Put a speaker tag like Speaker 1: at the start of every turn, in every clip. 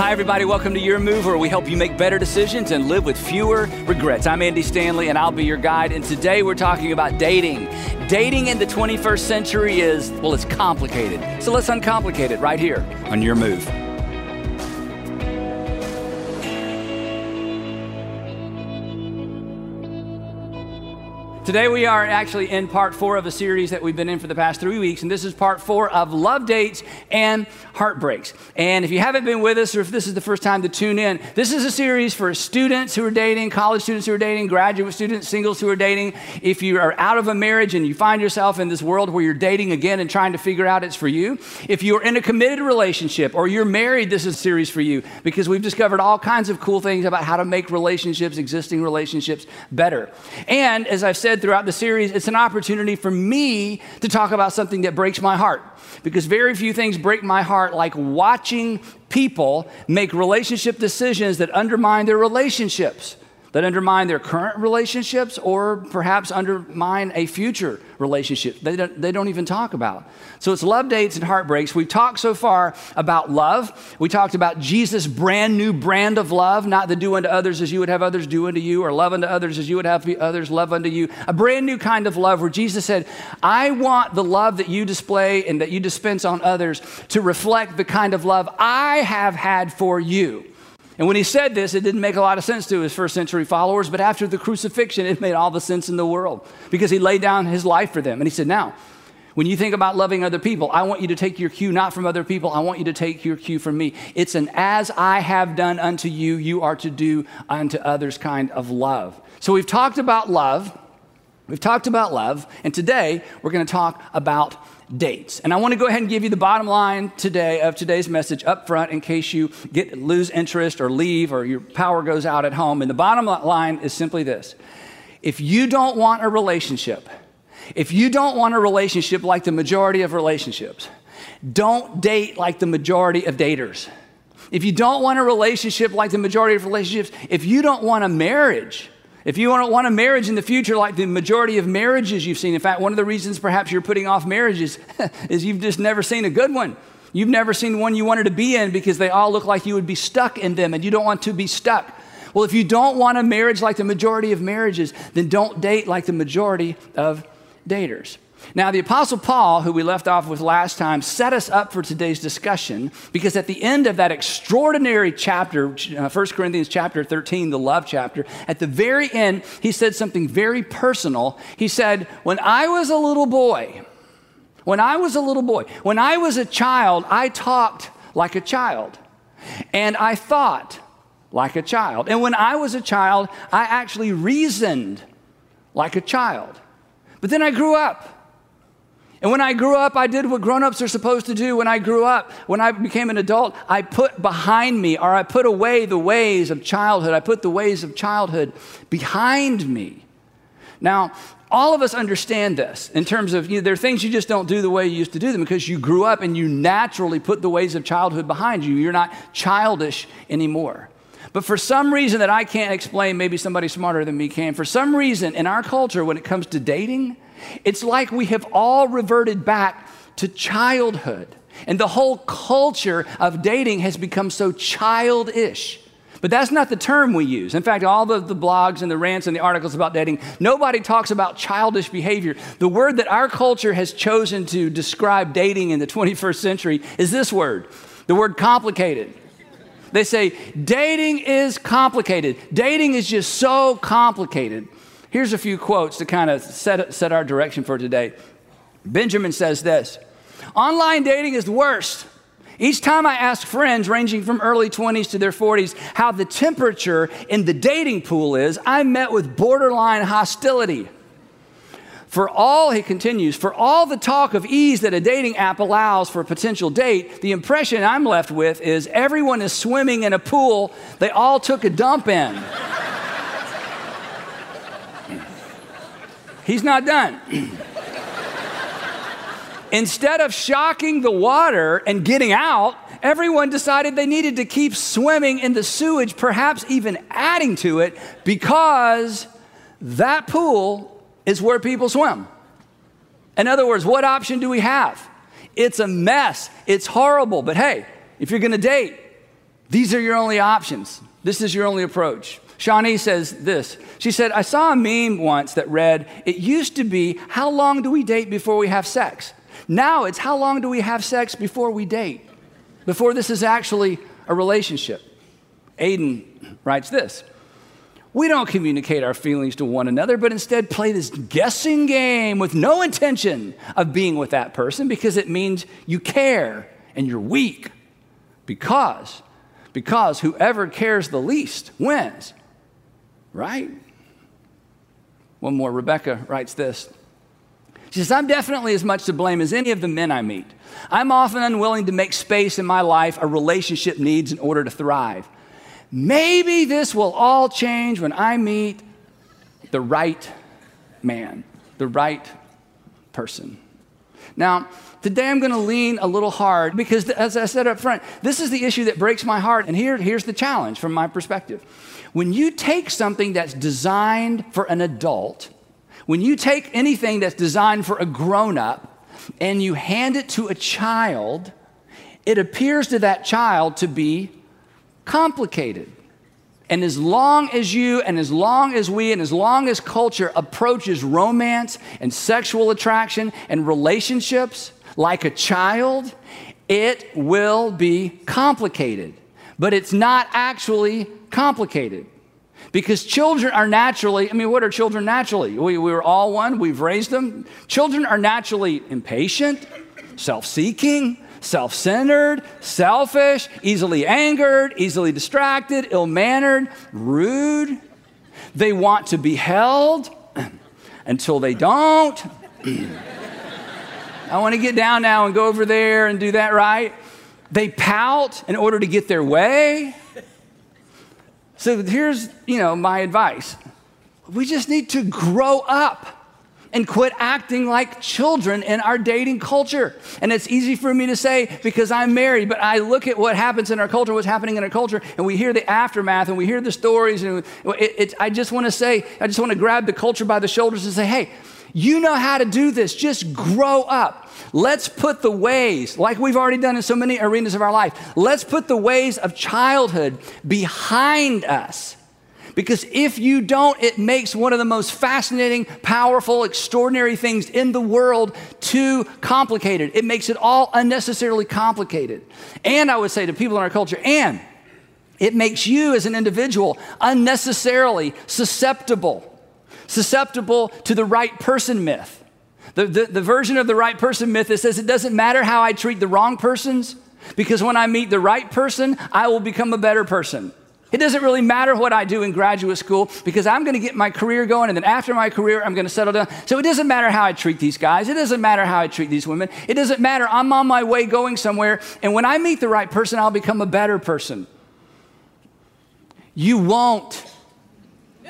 Speaker 1: Hi, everybody. Welcome to Your Move, where we help you make better decisions and live with fewer regrets. I'm Andy Stanley, and I'll be your guide. And today we're talking about dating. Dating in the 21st century is, well, it's complicated. So let's uncomplicate it right here on Your Move. Today, we are actually in part four of a series that we've been in for the past three weeks, and this is part four of love dates and heartbreaks. And if you haven't been with us, or if this is the first time to tune in, this is a series for students who are dating, college students who are dating, graduate students, singles who are dating. If you are out of a marriage and you find yourself in this world where you're dating again and trying to figure out it's for you, if you're in a committed relationship or you're married, this is a series for you because we've discovered all kinds of cool things about how to make relationships, existing relationships, better. And as I've said, throughout the series, it's an opportunity for me to talk about something that breaks my heart. Because very few things break my heart like watching people make relationship decisions that undermine their relationships that undermine their current relationships or perhaps undermine a future relationship they don't, they don't even talk about. So it's love dates and heartbreaks. We've talked so far about love. We talked about Jesus' brand new brand of love, not the do unto others as you would have others do unto you, or love unto others as you would have others love unto you. A brand new kind of love where Jesus said, I want the love that you display and that you dispense on others to reflect the kind of love I have had for you. And when he said this, it didn't make a lot of sense to his first century followers, but after the crucifixion, it made all the sense in the world because he laid down his life for them. And he said, Now, when you think about loving other people, I want you to take your cue not from other people, I want you to take your cue from me. It's an as I have done unto you, you are to do unto others kind of love. So we've talked about love. We've talked about love, and today we're going to talk about dates. And I want to go ahead and give you the bottom line today of today's message up front in case you get lose interest or leave or your power goes out at home. And the bottom line is simply this. If you don't want a relationship, if you don't want a relationship like the majority of relationships, don't date like the majority of daters. If you don't want a relationship like the majority of relationships, if you don't want a marriage if you want a marriage in the future like the majority of marriages you've seen, in fact, one of the reasons perhaps you're putting off marriages is you've just never seen a good one. You've never seen one you wanted to be in because they all look like you would be stuck in them and you don't want to be stuck. Well, if you don't want a marriage like the majority of marriages, then don't date like the majority of daters. Now, the Apostle Paul, who we left off with last time, set us up for today's discussion because at the end of that extraordinary chapter, uh, 1 Corinthians chapter 13, the love chapter, at the very end, he said something very personal. He said, When I was a little boy, when I was a little boy, when I was a child, I talked like a child and I thought like a child. And when I was a child, I actually reasoned like a child. But then I grew up. And when I grew up, I did what grown-ups are supposed to do. When I grew up, when I became an adult, I put behind me or I put away the ways of childhood. I put the ways of childhood behind me. Now, all of us understand this in terms of you know, there are things you just don't do the way you used to do them because you grew up and you naturally put the ways of childhood behind you. You're not childish anymore. But for some reason that I can't explain, maybe somebody smarter than me can, for some reason in our culture, when it comes to dating, it's like we have all reverted back to childhood. And the whole culture of dating has become so childish. But that's not the term we use. In fact, all the, the blogs and the rants and the articles about dating, nobody talks about childish behavior. The word that our culture has chosen to describe dating in the 21st century is this word the word complicated. They say dating is complicated. Dating is just so complicated. Here's a few quotes to kind of set, set our direction for today. Benjamin says this Online dating is the worst. Each time I ask friends ranging from early 20s to their 40s how the temperature in the dating pool is, I'm met with borderline hostility. For all, he continues, for all the talk of ease that a dating app allows for a potential date, the impression I'm left with is everyone is swimming in a pool they all took a dump in. He's not done. Instead of shocking the water and getting out, everyone decided they needed to keep swimming in the sewage, perhaps even adding to it, because that pool is where people swim. In other words, what option do we have? It's a mess. It's horrible. But hey, if you're to date, These are your only options. This is your only approach. Shawnee says this. She said, I saw a meme once that read, It used to be, how long do we date before we have sex? Now it's, how long do we have sex before we date? Before this is actually a relationship. Aiden writes this We don't communicate our feelings to one another, but instead play this guessing game with no intention of being with that person because it means you care and you're weak. Because, because whoever cares the least wins right? One more, Rebecca writes this. She says, I'm definitely as much to blame as any of the men I meet. I'm often unwilling to make space in my life a relationship needs in order to thrive. Maybe this will all change when I meet the right man, the right person. Now, today I'm going to lean a little hard because, as I said up front, this is the issue that breaks my heart. And here, here's the challenge from my perspective. When you take something that's designed for an adult, when you take anything that's designed for a grown up and you hand it to a child, it appears to that child to be complicated. And as long as you, and as long as we, and as long as culture approaches romance and sexual attraction and relationships like a child, it will be complicated. But it's not actually complicated. Because children are naturally, I mean, what are children naturally? We, we were all one, we've raised them. Children are naturally impatient, self seeking, self centered, selfish, easily angered, easily distracted, ill mannered, rude. They want to be held until they don't. I want to get down now and go over there and do that right. They pout in order to get their way. So here's, you know, my advice. We just need to grow up and quit acting like children in our dating culture. And it's easy for me to say because I'm married, but I look at what happens in our culture, what's happening in our culture, and we hear the aftermath and we hear the stories. And it, it, I just want to say, I just want to grab the culture by the shoulders and say, hey, you know how to do this. Just grow up. Let's put the ways, like we've already done in so many arenas of our life, let's put the ways of childhood behind us. Because if you don't, it makes one of the most fascinating, powerful, extraordinary things in the world too complicated. It makes it all unnecessarily complicated. And I would say to people in our culture, and it makes you as an individual unnecessarily susceptible, susceptible to the right person myth. The, the, the, version of the right person myth that says it doesn't matter how I treat the wrong persons, because when I meet the right person, I will become a better person. It doesn't really matter what I do in graduate school because I'm going to get my career going, and then after my career, I'm going to settle down. So it doesn't matter how I treat these guys. It doesn't matter how I treat these women. It doesn't matter. I'm on my way going somewhere, and when I meet the right person, I'll become a better person. You won't.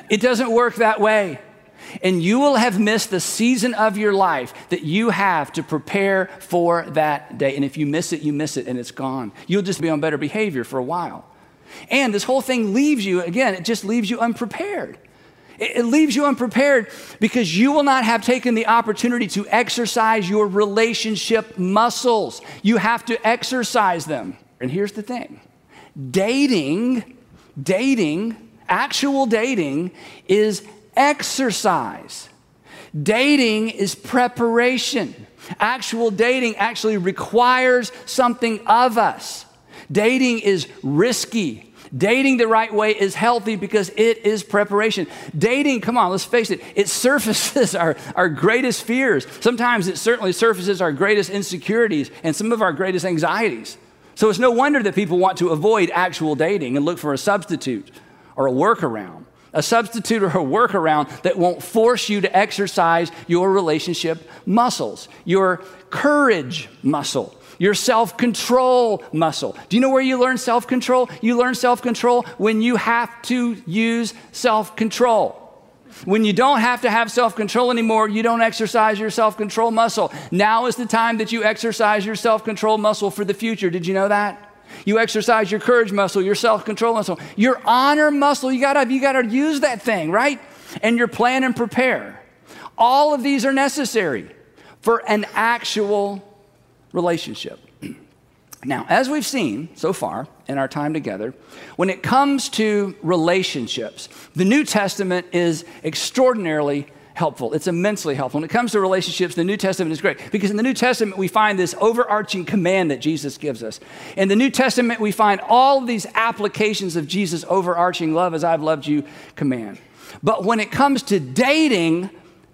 Speaker 1: It doesn't work that way and you will have missed the season of your life that you have to prepare for that day. And if you miss it, you miss it and it's gone. You'll just be on better behavior for a while. And this whole thing leaves you, again, it just leaves you unprepared. It, leaves you unprepared because you will not have taken the opportunity to exercise your relationship muscles. You have to exercise them. And here's the thing dating, dating, actual dating is exercise. Dating is preparation. Actual dating actually requires something of us. Dating is risky. Dating the right way is healthy because it is preparation. Dating, come on, let's face it, it surfaces our, our greatest fears. Sometimes it certainly surfaces our greatest insecurities and some of our greatest anxieties. So it's no wonder that people want to avoid actual dating and look for a substitute or a workaround a substitute or a workaround that won't force you to exercise your relationship muscles, your courage muscle, your self control muscle. Do you know where you learn self control? You learn self control when you have to use self control. When you don't have to have self control anymore, you don't exercise your self control muscle. Now is the time that you exercise your self control muscle for the future. Did you know that? You exercise your courage muscle, your self control muscle, your honor muscle. You gotta, you gotta use that thing, right? And your plan and prepare. All of these are necessary for an actual relationship. Now, as we've seen so far in our time together, when it comes to relationships, the New Testament is extraordinarily helpful. It's immensely helpful. When it comes to relationships, the New Testament is great because in the New Testament we find this overarching command that Jesus gives us. In the New Testament, we find all these applications of Jesus' overarching love as I've loved you command. But when it comes to dating,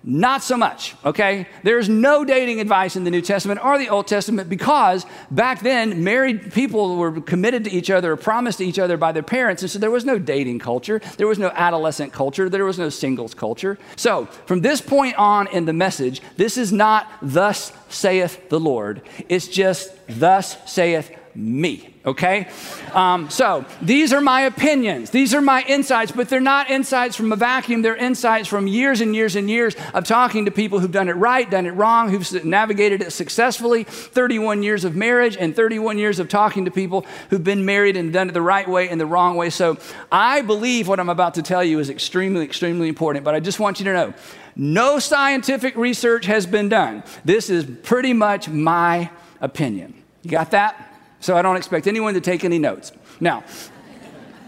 Speaker 1: not so much, okay? There's no dating advice in the New Testament or the Old Testament because back then, married people were committed to each other or promised to each other by their parents. And so there was no dating culture, there was no adolescent culture, there was no singles culture. So from this point on in the message, this is not thus saith the Lord, it's just thus saith me, okay? Um, so these are my opinions. These are my insights, but they're not insights from a vacuum. They're insights from years and years and years of talking to people who've done it right, done it wrong, who've navigated it successfully, 31 years of marriage and 31 years of talking to people who've been married and done it the right way and the wrong way. So I believe what I'm about to tell you is extremely, extremely important, but I just want you to know no scientific research has been done. This is pretty much my opinion. You got that? So I don't expect anyone to take any notes. Now,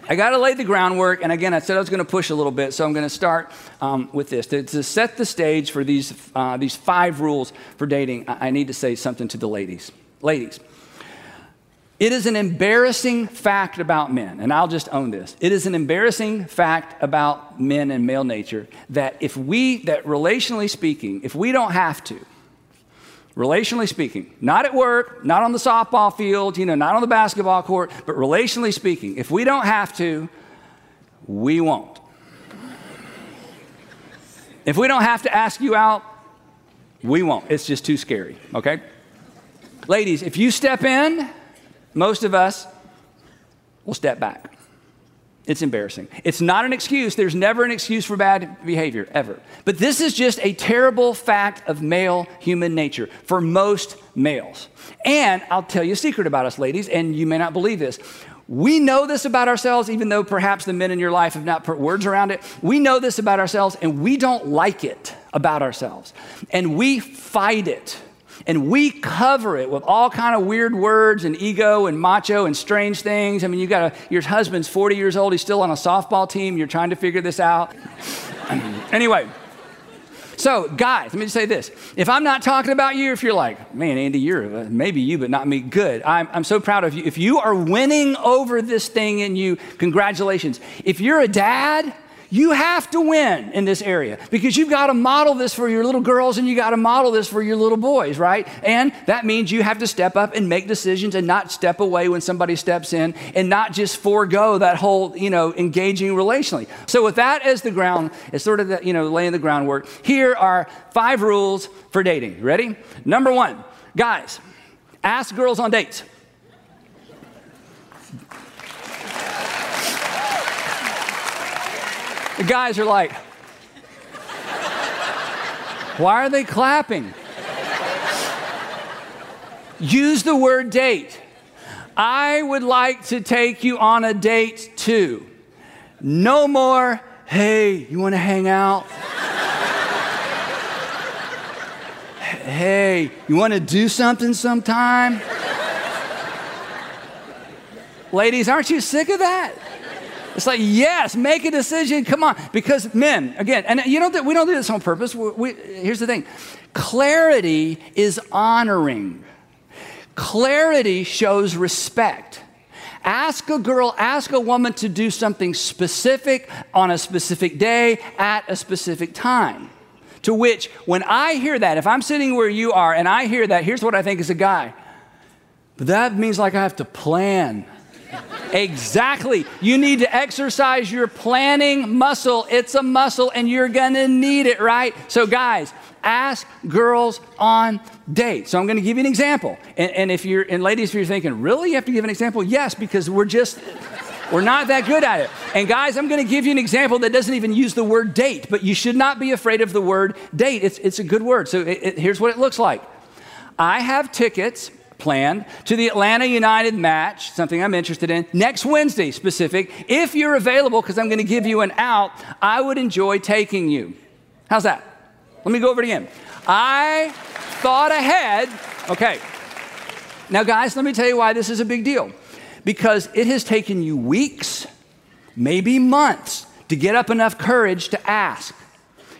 Speaker 1: I got to lay the groundwork, and again, I said I was going to push a little bit, so I'm going to start um, with this. To, to, set the stage for these, uh, these five rules for dating, I, I need to say something to the ladies. Ladies, it is an embarrassing fact about men, and I'll just own this. It is an embarrassing fact about men and male nature that if we, that relationally speaking, if we don't have to, relationally speaking, not at work, not on the softball field, you know, not on the basketball court, but relationally speaking, if we don't have to, we won't. If we don't have to ask you out, we won't. It's just too scary, okay? Ladies, if you step in, most of us will step back. It's embarrassing. It's not an excuse. There's never an excuse for bad behavior, ever. But this is just a terrible fact of male human nature for most males. And I'll tell you a secret about us, ladies, and you may not believe this. We know this about ourselves, even though perhaps the men in your life have not put words around it. We know this about ourselves, and we don't like it about ourselves. And we fight it and we cover it with all kind of weird words and ego and macho and strange things. I mean, you got a, your husband's 40 years old, he's still on a softball team, you're trying to figure this out. anyway, so guys, let me just say this. If I'm not talking about you, if you're like, man, Andy, you're uh, maybe you, but not me, good. I'm, I'm so proud of you. If you are winning over this thing in you, congratulations. If you're a dad, you have to win in this area because you've got to model this for your little girls and you got to model this for your little boys, right? And that means you have to step up and make decisions and not step away when somebody steps in and not just forego that whole, you know, engaging relationally. So with that as the ground, it's sort of the, you know, laying the groundwork. Here are five rules for dating. Ready? Number one, guys, ask girls on dates. The guys are like, why are they clapping? Use the word date. I would like to take you on a date too. No more, hey, you want to hang out? hey, you want to do something sometime? Ladies, aren't you sick of that? It's like, yes, make a decision. Come on. Because men, again, and you know, that we don't do this on purpose. We, we, here's the thing clarity is honoring, clarity shows respect. Ask a girl, ask a woman to do something specific on a specific day at a specific time. To which, when I hear that, if I'm sitting where you are and I hear that, here's what I think as a guy. But that means like I have to plan exactly. You need to exercise your planning muscle. It's a muscle and you're going to need it, right? So, guys, ask girls on dates. So, I'm going to give you an example. And, and if you're, and ladies, if you're thinking, really, you have to give an example? Yes, because we're just. We're not that good at it. And guys, I'm going to give you an example that doesn't even use the word date, but you should not be afraid of the word date. It's, it's a good word. So it, it, here's what it looks like I have tickets planned to the Atlanta United match, something I'm interested in, next Wednesday specific. If you're available, because I'm going to give you an out, I would enjoy taking you. How's that? Let me go over it again. I thought ahead. Okay. Now, guys, let me tell you why this is a big deal. Because it has taken you weeks, maybe months, to get up enough courage to ask.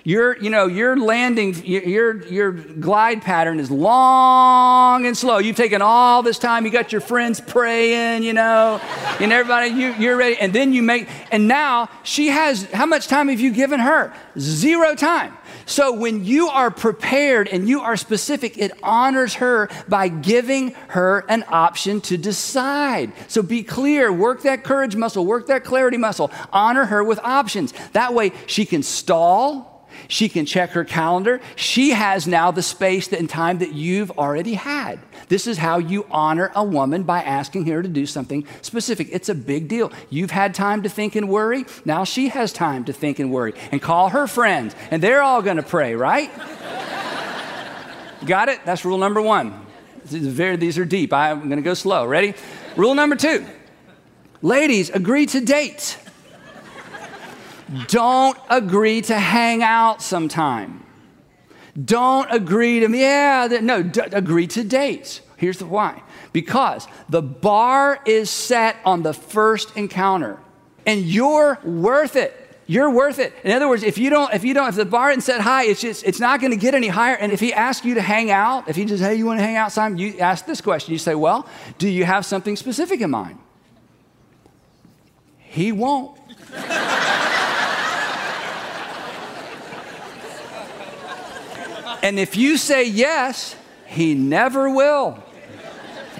Speaker 1: Your, you know, your landing, your, your glide pattern is long and slow. You've taken all this time. You got your friends praying, you know, and everybody, you, you're ready. And then you make, and now she has, how much time have you given her? Zero time. So when you are prepared and you are specific, it honors her by giving her an option to decide. So be clear, work that courage muscle, work that clarity muscle, honor her with options. That way she can stall she can check her calendar. She has now the space and time that you've already had. This is how you honor a woman by asking her to do something specific. It's a big deal. You've had time to think and worry. Now she has time to think and worry and call her friends, and they're all going to pray, right? Got it? That's rule number one. These are, deep. I'm going to go slow. Ready? Rule number two ladies, agree to date. Don't agree to hang out sometime. Don't agree to, yeah, no, d- agree to dates. Here's the why. Because the bar is set on the first encounter, and you're worth it. You're worth it. In other words, if you don't, if you don't, if the bar isn't set high, it's just, it's not going to get any higher. And if he asks you to hang out, if he just, hey, you want to hang out, Simon, you ask this question. You say, well, do you have something specific in mind? He won't. And if you say yes, he never will.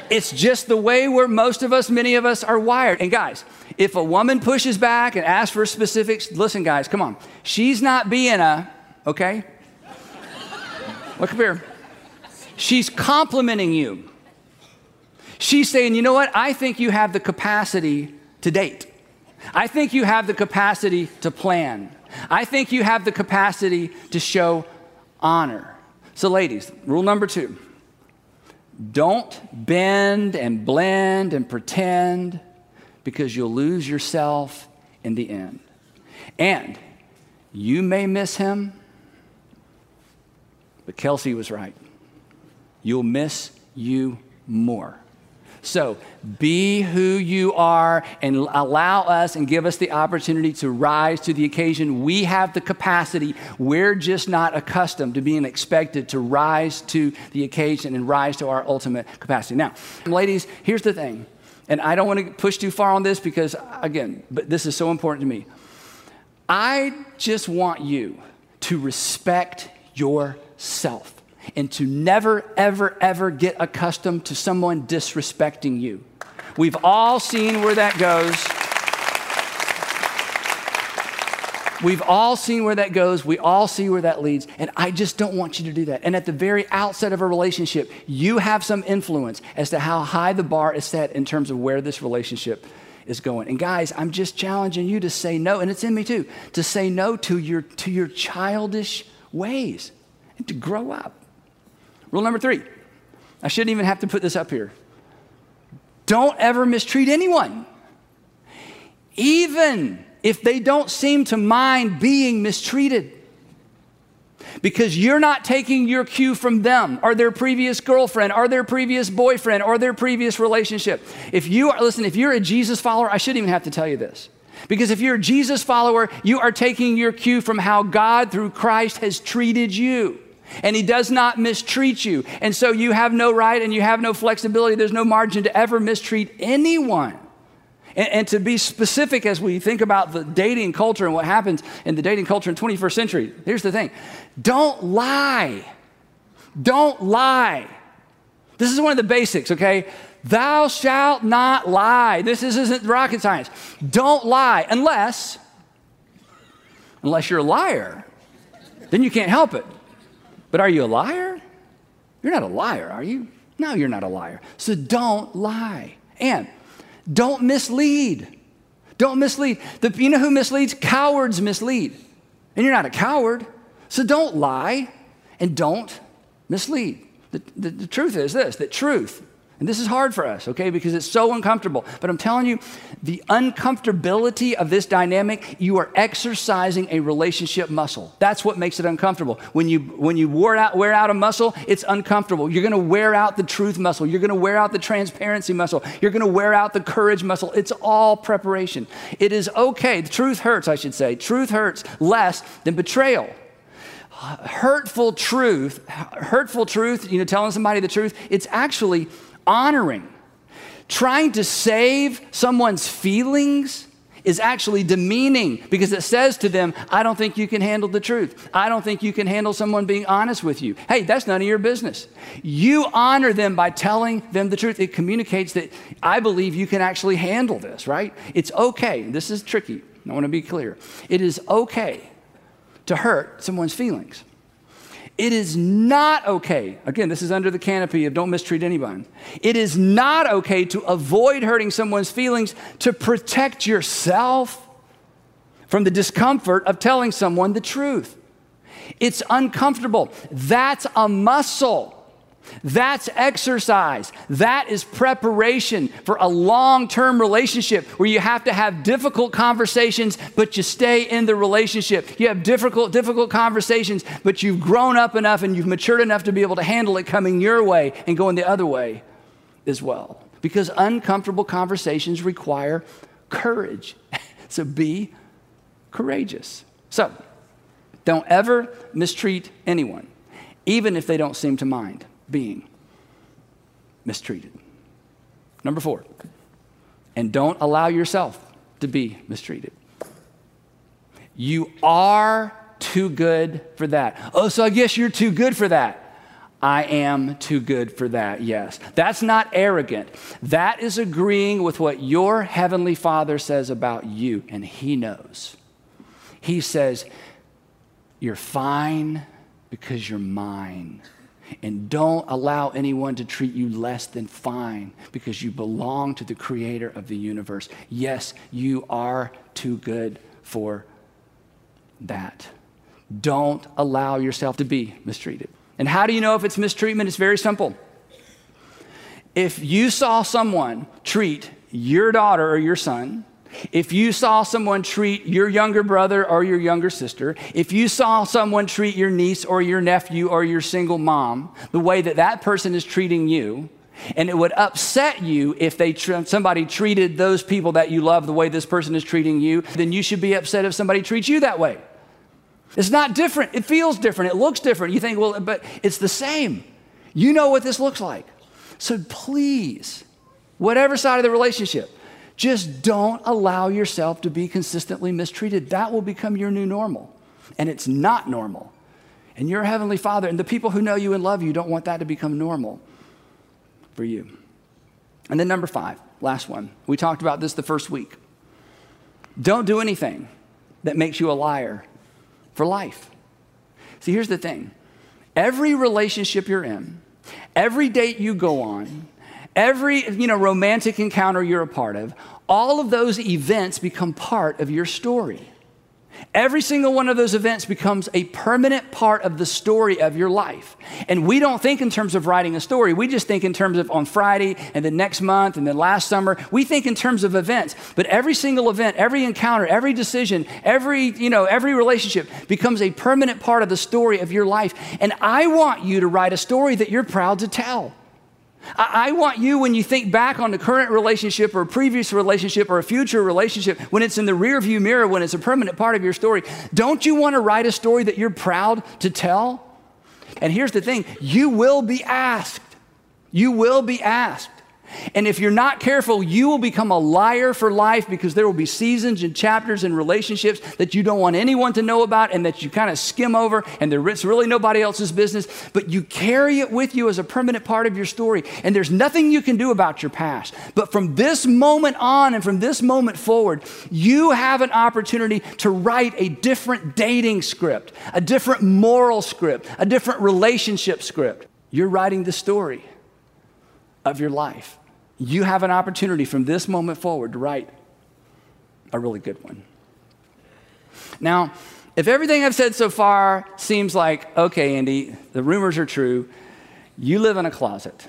Speaker 1: It's just the way where most of us, many of us, are wired. And guys, if a woman pushes back and asks for specifics, listen, guys, come on. She's not being a, okay? Look up here. She's complimenting you. She's saying, you know what? I think you have the capacity to date. I think you have the capacity to plan. I think you have the capacity to show honor. So, ladies, rule number two don't bend and blend and pretend because you'll lose yourself in the end. And you may miss him, but Kelsea was right. You'll miss you more. So be who you are and allow us and give us the opportunity to rise to the occasion. We have the capacity. We're just not accustomed to being expected to rise to the occasion and rise to our ultimate capacity. Now, ladies, here's the thing. And I don't want to push too far on this because, again, but this is so important to me. I just want you to respect yourself and to never, ever, ever get accustomed to someone disrespecting you. We've all seen where that goes. We've all seen where that goes. We all see where that leads. And I just don't want you to do that. And at the very outset of a relationship, you have some influence as to how high the bar is set in terms of where this relationship is going. And guys, I'm just challenging you to say no, and it's in me too, to say no to your, to your childish ways and to grow up. Rule number three I shouldn't even have to put this up here. Don't ever mistreat anyone, even if they don't seem to mind being mistreated. Because you're not taking your cue from them or their previous girlfriend or their previous boyfriend or their previous relationship. If you are, listen, if you're a Jesus follower, I shouldn't even have to tell you this. Because if you're a Jesus follower, you are taking your cue from how God through Christ has treated you and he does not mistreat you. And so you have no right and you have no flexibility. There's no margin to ever mistreat anyone. And, and, to be specific as we think about the dating culture and what happens in the dating culture in 21st century, here's the thing don't lie. Don't lie. This is one of the basics, okay? Thou shalt not lie. This isn't rocket science. Don't lie unless, unless you're a liar. Then you can't help it. But are you a liar? You're not a liar, are you? No, you're not a liar. So don't lie. And don't mislead. Don't mislead. The, you know who misleads? Cowards mislead. And you're not a coward. So don't lie and don't mislead. The, the, the truth is this that truth, And this is hard for us, okay, because it's so uncomfortable. But I'm telling you, the uncomfortability of this dynamic, you are exercising a relationship muscle. That's what makes it uncomfortable. When you when you wear out wear out a muscle, it's uncomfortable. You're to wear out the truth muscle. You're to wear out the transparency muscle. You're to wear out the courage muscle. It's all preparation. It is okay. The truth hurts, I should say. Truth hurts less than betrayal hurtful truth, hurtful truth, you know, telling somebody the truth, it's actually honoring. Trying to save someone's feelings is actually demeaning because it says to them, I don't think you can handle the truth. I don't think you can handle someone being honest with you. Hey, that's none of your business. You honor them by telling them the truth. It communicates that I believe you can actually handle this, right? It's okay. This is tricky. I want to be clear. It is okay to hurt someone's feelings. It is not okay. Again, this is under the canopy of don't mistreat anyone. It is not okay to avoid hurting someone's feelings to protect yourself from the discomfort of telling someone the truth. It's uncomfortable. That's a muscle. That's exercise. That is preparation for a long term relationship where you have to have difficult conversations, but you stay in the relationship. You have difficult, difficult conversations, but you've grown up enough and you've matured enough to be able to handle it coming your way and going the other way as well. Because uncomfortable conversations require courage. so be courageous. So, don't ever mistreat anyone, even if they don't seem to mind being mistreated. Number four, and don't allow yourself to be mistreated. You are too good for that. Oh, so I guess you're too good for that. I am too good for that, yes. That's not arrogant. That is agreeing with what your heavenly Father says about you, and He knows. He says, You're fine because you're mine. And don't allow anyone to treat you less than fine because you belong to the creator of the universe. Yes, you are too good for that. Don't allow yourself to be mistreated. And how do you know if it's mistreatment? It's very simple. If you saw someone treat your daughter or your son if you saw someone treat your younger brother or your younger sister, if you saw someone treat your niece or your nephew or your single mom the way that that person is treating you, and it would upset you if they somebody treated those people that you love the way this person is treating you, then you should be upset if somebody treats you that way. It's not different. It feels different. It looks different. You think, well, but it's the same. You know what this looks like. So please, whatever side of the relationship, just don't allow yourself to be consistently mistreated. That will become your new normal. And it's not normal. And your Heavenly Father and the people who know you and love you don't want that to become normal for you. And then, number five, last one. We talked about this the first week. Don't do anything that makes you a liar for life. See, here's the thing every relationship you're in, every date you go on, every you know romantic encounter you're a part of all of those events become part of your story. Every single one of those events becomes a permanent part of the story of your life. And we don't think in terms of writing a story. We just think in terms of on friday and the next month and then last summer. We think in terms of events. But every single event every encounter every decision every you know every relationship becomes a permanent part of the story of your life. And i want you to write a story that you're proud to tell I, want you, when you think back on the current relationship or a previous relationship or a future relationship, when it's in the rearview mirror, when it's a permanent part of your story, don't you want to write a story that you're proud to tell? And here's the thing you will be asked. You will be asked. And if you're not careful, you will become a liar for life because there will be seasons and chapters and relationships that you don't want anyone to know about and that you kind of skim over and it's really nobody else's business, but you carry it with you as a permanent part of your story. And there's nothing you can do about your past. But from this moment on and from this moment forward, you have an opportunity to write a different dating script, a different moral script, a different relationship script. You're writing the story of your life you have an opportunity from this moment forward to write a really good one. Now, if everything I've said so far seems like, okay, Andy, the rumors are true, you live in a closet.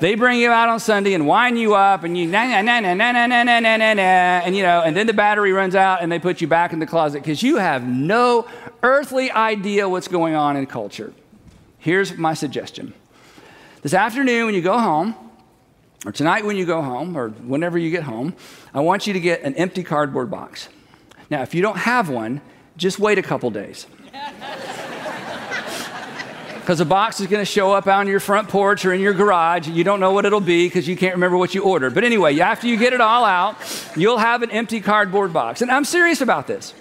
Speaker 1: They bring you out on Sunday and wind you up and you na na na na na na na na na na na and you know, and then the battery runs out and they put you back in the closet because you have no earthly idea what's going on in culture. Here's my suggestion. This afternoon when you go home, or tonight when you go home, or whenever you get home, I want you to get an empty cardboard box. Now, if you don't have one, just wait a couple days. Because a box is going to show up on your front porch or in your garage. You don't know what it'll be because you can't remember what you ordered. But anyway, after you get it all out, you'll have an empty cardboard box. And I'm serious about this.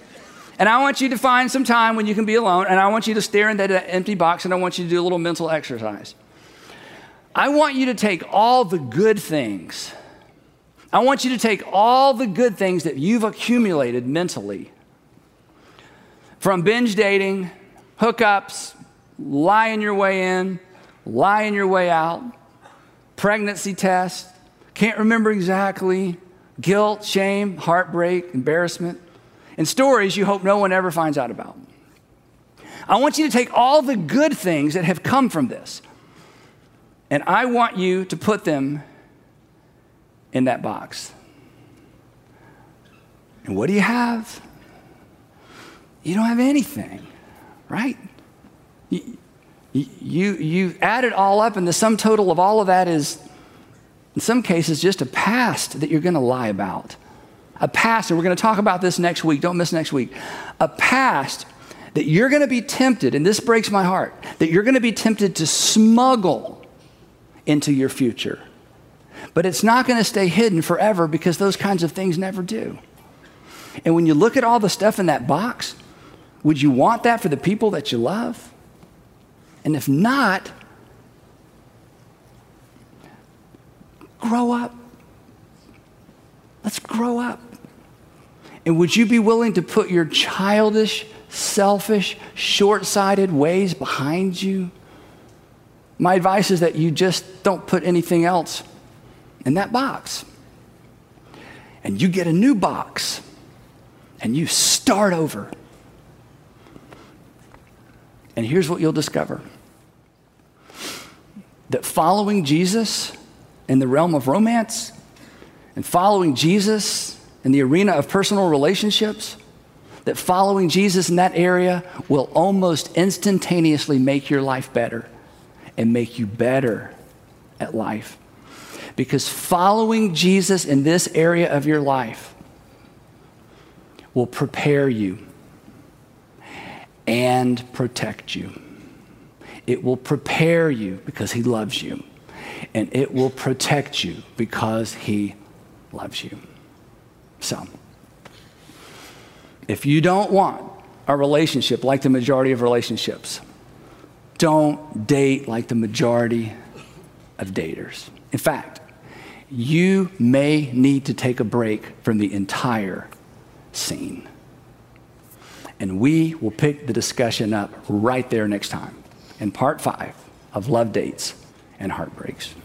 Speaker 1: And I want you to find some time when you can be alone, and I want you to stare into that empty box, and I want you to do a little mental exercise. I want you to take all the good things. I want you to take all the good things that you've accumulated mentally from binge dating, hookups, lying your way in, lying your way out, pregnancy test, can't remember exactly, guilt, shame, heartbreak, embarrassment, and stories you hope no one ever finds out about. I want you to take all the good things that have come from this, and I want you to put them in that box. And what do you have? You don't have anything, right? You, you, you add it all up, and the sum total of all of that is, in some cases, just a past that you're going to lie about. A past, and we're going to talk about this next week. Don't miss next week. A past that you're going to be tempted, and this breaks my heart, that you're going to be tempted to smuggle into your future. But it's not going to stay hidden forever because those kinds of things never do. And when you look at all the stuff in that box, would you want that for the people that you love? And if not, grow up. Let's grow up. And would you be willing to put your childish, selfish, short sighted ways behind you? My advice is that you just don't put anything else in that box. And you get a new box and you start over. And here's what you'll discover that following Jesus in the realm of romance and following Jesus in the arena of personal relationships, that following Jesus in that area will almost instantaneously make your life better and make you better at life. Because following Jesus in this area of your life will prepare you and protect you. It will prepare you because He loves you, and it will protect you because He loves you. So, if you don't want a relationship like the majority of relationships, don't date like the majority of daters. In fact, you may need to take a break from the entire scene. And we will pick the discussion up right there next time in part five of Love Dates and Heartbreaks.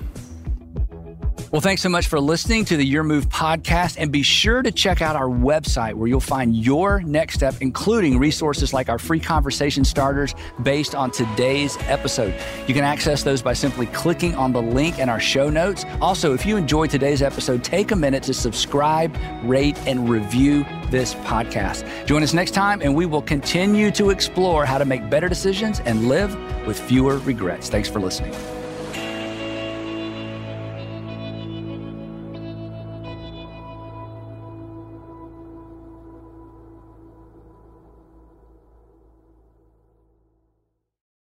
Speaker 1: Well, thanks so much for listening to the Your Move podcast. And be sure to check out our website where you'll find your next step, including resources like our free conversation starters based on today's episode. You can access those by simply clicking on the link in our show notes. Also, if you enjoyed today's episode, take a minute to subscribe, rate, and review this podcast. Join us next time, and we will continue to explore how to make better decisions and live with fewer regrets. Thanks for listening.